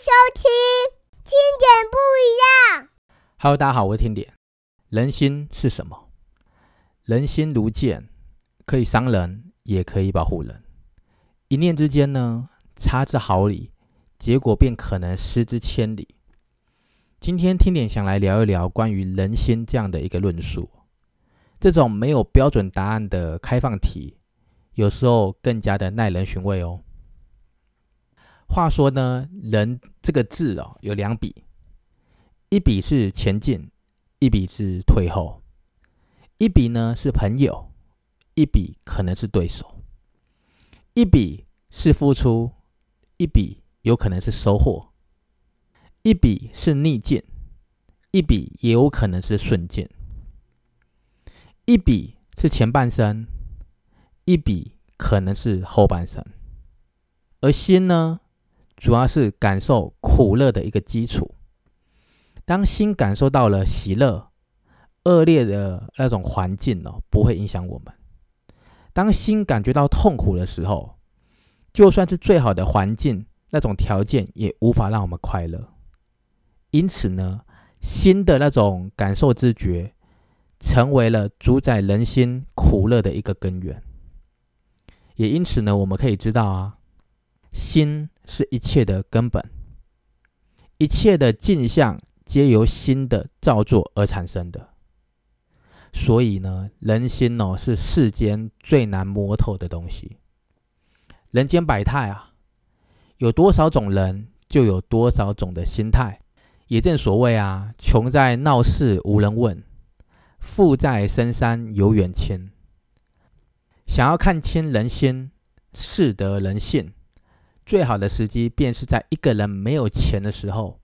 收听听点不一样。Hello，大家好，我是听点。人心是什么？人心如剑，可以伤人，也可以保护人。一念之间呢，差之毫厘，结果便可能失之千里。今天听点想来聊一聊关于人心这样的一个论述。这种没有标准答案的开放题，有时候更加的耐人寻味哦。话说呢，人这个字哦，有两笔，一笔是前进，一笔是退后；一笔呢是朋友，一笔可能是对手；一笔是付出，一笔有可能是收获；一笔是逆境，一笔也有可能是顺境；一笔是前半生，一笔可能是后半生；而心呢？主要是感受苦乐的一个基础。当心感受到了喜乐，恶劣的那种环境哦，不会影响我们；当心感觉到痛苦的时候，就算是最好的环境，那种条件也无法让我们快乐。因此呢，心的那种感受知觉，成为了主宰人心苦乐的一个根源。也因此呢，我们可以知道啊，心。是一切的根本，一切的镜像皆由心的造作而产生的。所以呢，人心哦是世间最难摸透的东西。人间百态啊，有多少种人，就有多少种的心态。也正所谓啊，穷在闹市无人问，富在深山有远亲。想要看清人心，识得人性。最好的时机便是在一个人没有钱的时候，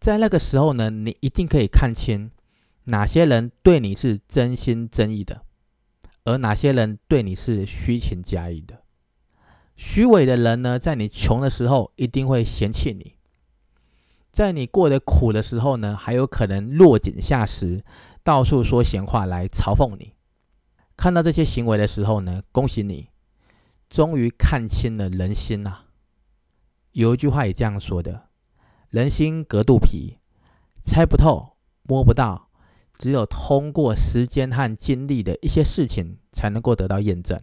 在那个时候呢，你一定可以看清哪些人对你是真心真意的，而哪些人对你是虚情假意的。虚伪的人呢，在你穷的时候一定会嫌弃你，在你过得苦的时候呢，还有可能落井下石，到处说闲话来嘲讽你。看到这些行为的时候呢，恭喜你，终于看清了人心啊。有一句话也这样说的：“人心隔肚皮，猜不透，摸不到，只有通过时间和经历的一些事情，才能够得到验证。”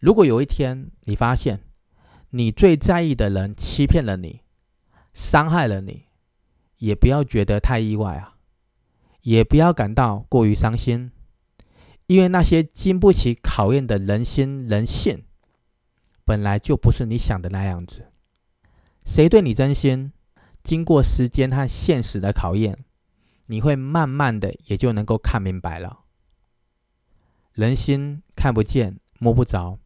如果有一天你发现你最在意的人欺骗了你，伤害了你，也不要觉得太意外啊，也不要感到过于伤心，因为那些经不起考验的人心人性，本来就不是你想的那样子。谁对你真心，经过时间和现实的考验，你会慢慢的也就能够看明白了。人心看不见摸不着，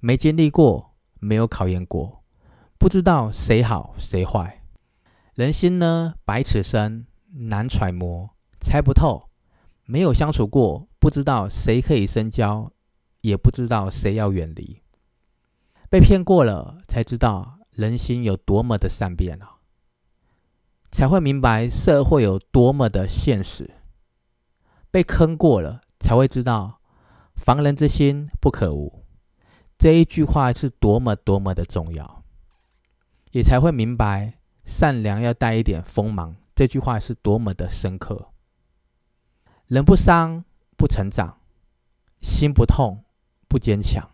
没经历过，没有考验过，不知道谁好谁坏。人心呢，百尺深，难揣摩，猜不透。没有相处过，不知道谁可以深交，也不知道谁要远离。被骗过了，才知道。人心有多么的善变啊，才会明白社会有多么的现实。被坑过了，才会知道“防人之心不可无”这一句话是多么多么的重要，也才会明白“善良要带一点锋芒”这句话是多么的深刻。人不伤不成长，心不痛不坚强。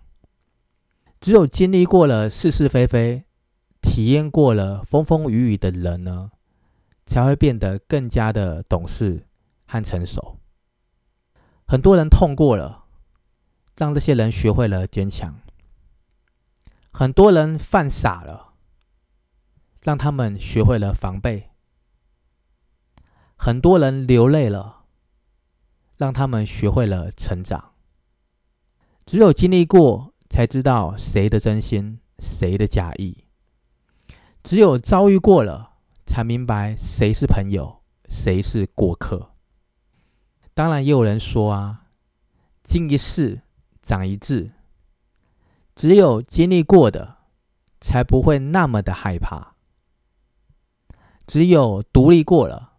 只有经历过了是是非非。体验过了风风雨雨的人呢，才会变得更加的懂事和成熟。很多人痛过了，让这些人学会了坚强；很多人犯傻了，让他们学会了防备；很多人流泪了，让他们学会了成长。只有经历过，才知道谁的真心，谁的假意。只有遭遇过了，才明白谁是朋友，谁是过客。当然，也有人说啊，“经一事，长一智。”只有经历过的，才不会那么的害怕；只有独立过了，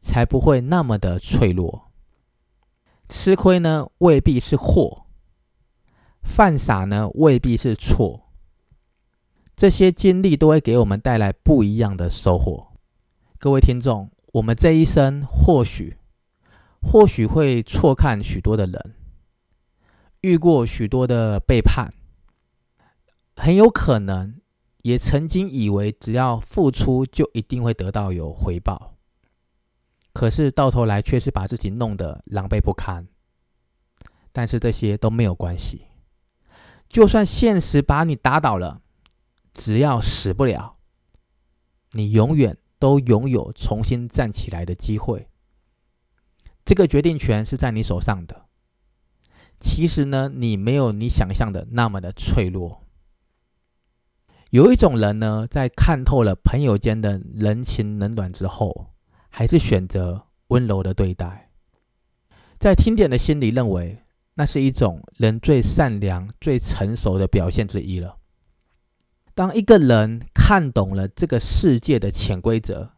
才不会那么的脆弱。吃亏呢，未必是祸；犯傻呢，未必是错。这些经历都会给我们带来不一样的收获。各位听众，我们这一生或许或许会错看许多的人，遇过许多的背叛，很有可能也曾经以为只要付出就一定会得到有回报，可是到头来却是把自己弄得狼狈不堪。但是这些都没有关系，就算现实把你打倒了，只要死不了，你永远都拥有重新站起来的机会。这个决定权是在你手上的。其实呢，你没有你想象的那么的脆弱。有一种人呢，在看透了朋友间的人情冷暖之后，还是选择温柔的对待。在听点的心里认为。那是一种人最善良、最成熟的表现之一了。当一个人看懂了这个世界的潜规则，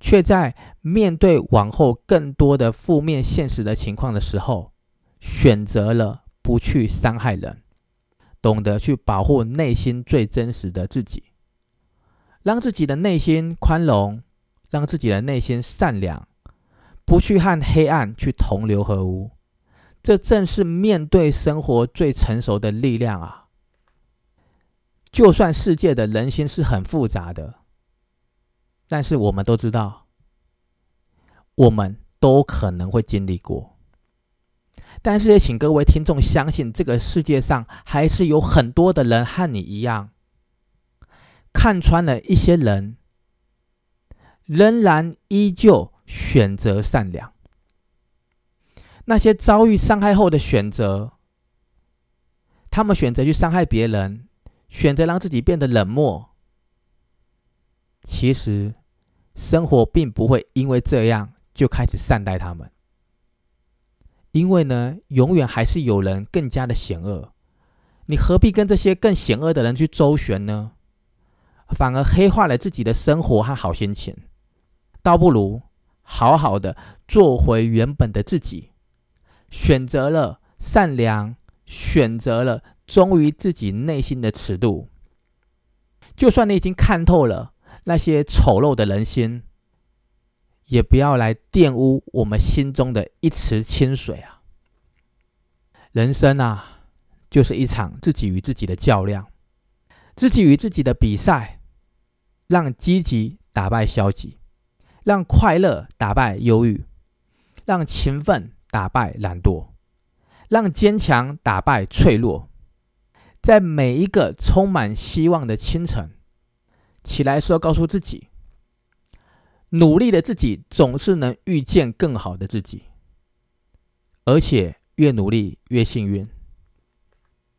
却在面对往后更多的负面现实的情况的时候，选择了不去伤害人，懂得去保护内心最真实的自己，让自己的内心宽容，让自己的内心善良，不去和黑暗去同流合污。这正是面对生活最成熟的力量啊！就算世界的人心是很复杂的，但是我们都知道，我们都可能会经历过。但是也请各位听众相信，这个世界上还是有很多的人和你一样，看穿了一些人，仍然依旧选择善良。那些遭遇伤害后的选择，他们选择去伤害别人，选择让自己变得冷漠。其实，生活并不会因为这样就开始善待他们，因为呢，永远还是有人更加的险恶。你何必跟这些更险恶的人去周旋呢？反而黑化了自己的生活和好心情。倒不如好好的做回原本的自己。选择了善良，选择了忠于自己内心的尺度。就算你已经看透了那些丑陋的人心，也不要来玷污我们心中的一池清水啊！人生啊，就是一场自己与自己的较量，自己与自己的比赛，让积极打败消极，让快乐打败忧郁，让勤奋。打败懒惰，让坚强打败脆弱。在每一个充满希望的清晨，起来时候告诉自己：努力的自己总是能遇见更好的自己，而且越努力越幸运。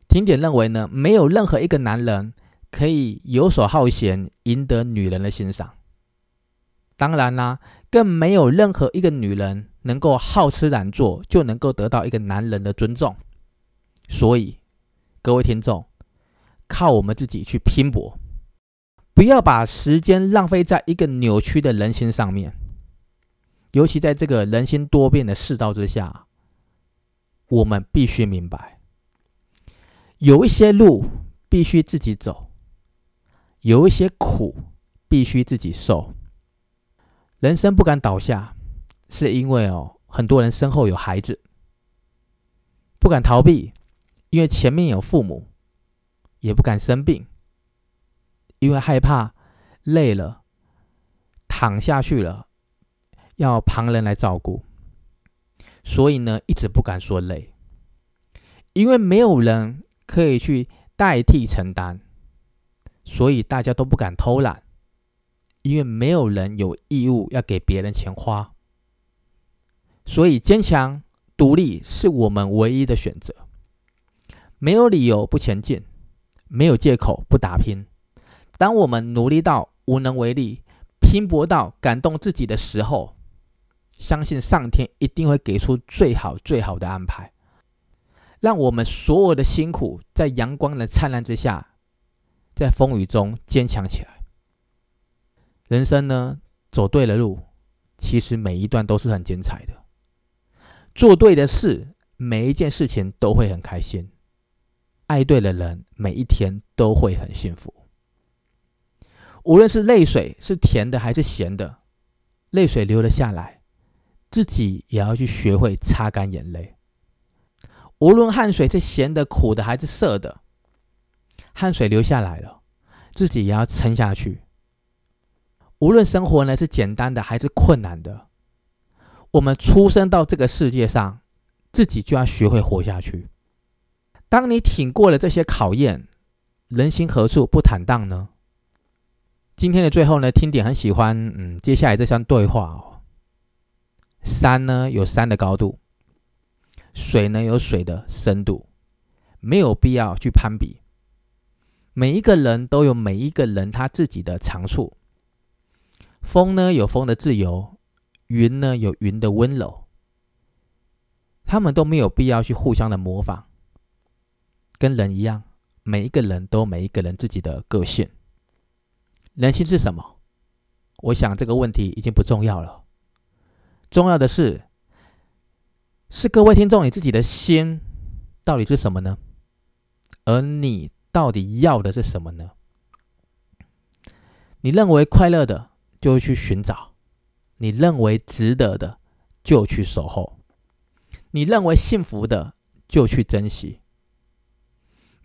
婷点认为呢，没有任何一个男人可以游手好闲赢得女人的欣赏。当然啦，更没有任何一个女人。能够好吃懒做，就能够得到一个男人的尊重。所以，各位听众，靠我们自己去拼搏，不要把时间浪费在一个扭曲的人心上面。尤其在这个人心多变的世道之下，我们必须明白，有一些路必须自己走，有一些苦必须自己受。人生不敢倒下。是因为哦，很多人身后有孩子，不敢逃避，因为前面有父母，也不敢生病，因为害怕累了躺下去了，要旁人来照顾，所以呢，一直不敢说累，因为没有人可以去代替承担，所以大家都不敢偷懒，因为没有人有义务要给别人钱花。所以，坚强、独立是我们唯一的选择。没有理由不前进，没有借口不打拼。当我们努力到无能为力，拼搏到感动自己的时候，相信上天一定会给出最好、最好的安排，让我们所有的辛苦在阳光的灿烂之下，在风雨中坚强起来。人生呢，走对了路，其实每一段都是很精彩的。做对的事，每一件事情都会很开心；爱对了人，每一天都会很幸福。无论是泪水是甜的还是咸的，泪水流了下来，自己也要去学会擦干眼泪。无论汗水是咸的、苦的还是涩的，汗水流下来了，自己也要撑下去。无论生活呢是简单的还是困难的，我们出生到这个世界上，自己就要学会活下去。当你挺过了这些考验，人心何处不坦荡呢？今天的最后呢，听点很喜欢，嗯，接下来这段对话哦。山呢有山的高度，水呢有水的深度，没有必要去攀比。每一个人都有每一个人他自己的长处。风呢有风的自由，云呢有云的温柔，他们都没有必要去互相的模仿。跟人一样，每一个人都每一个人自己的个性。人心是什么？我想这个问题已经不重要了。重要的是，是各位听众你自己的心到底是什么呢？而你到底要的是什么呢？你认为快乐的，就去寻找；你认为值得的，就去守候；你认为幸福的，就去珍惜。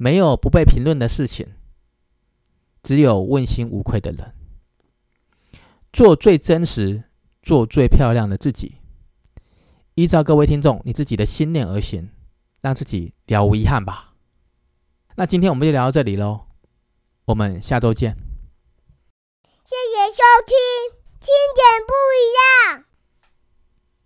没有不被评论的事情。只有问心无愧的人，做最真实、做最漂亮的自己。依照各位听众你自己的心念而行，让自己了无遗憾吧。那今天我们就聊到这里喽，我们下周见。谢谢收听，听点不一样。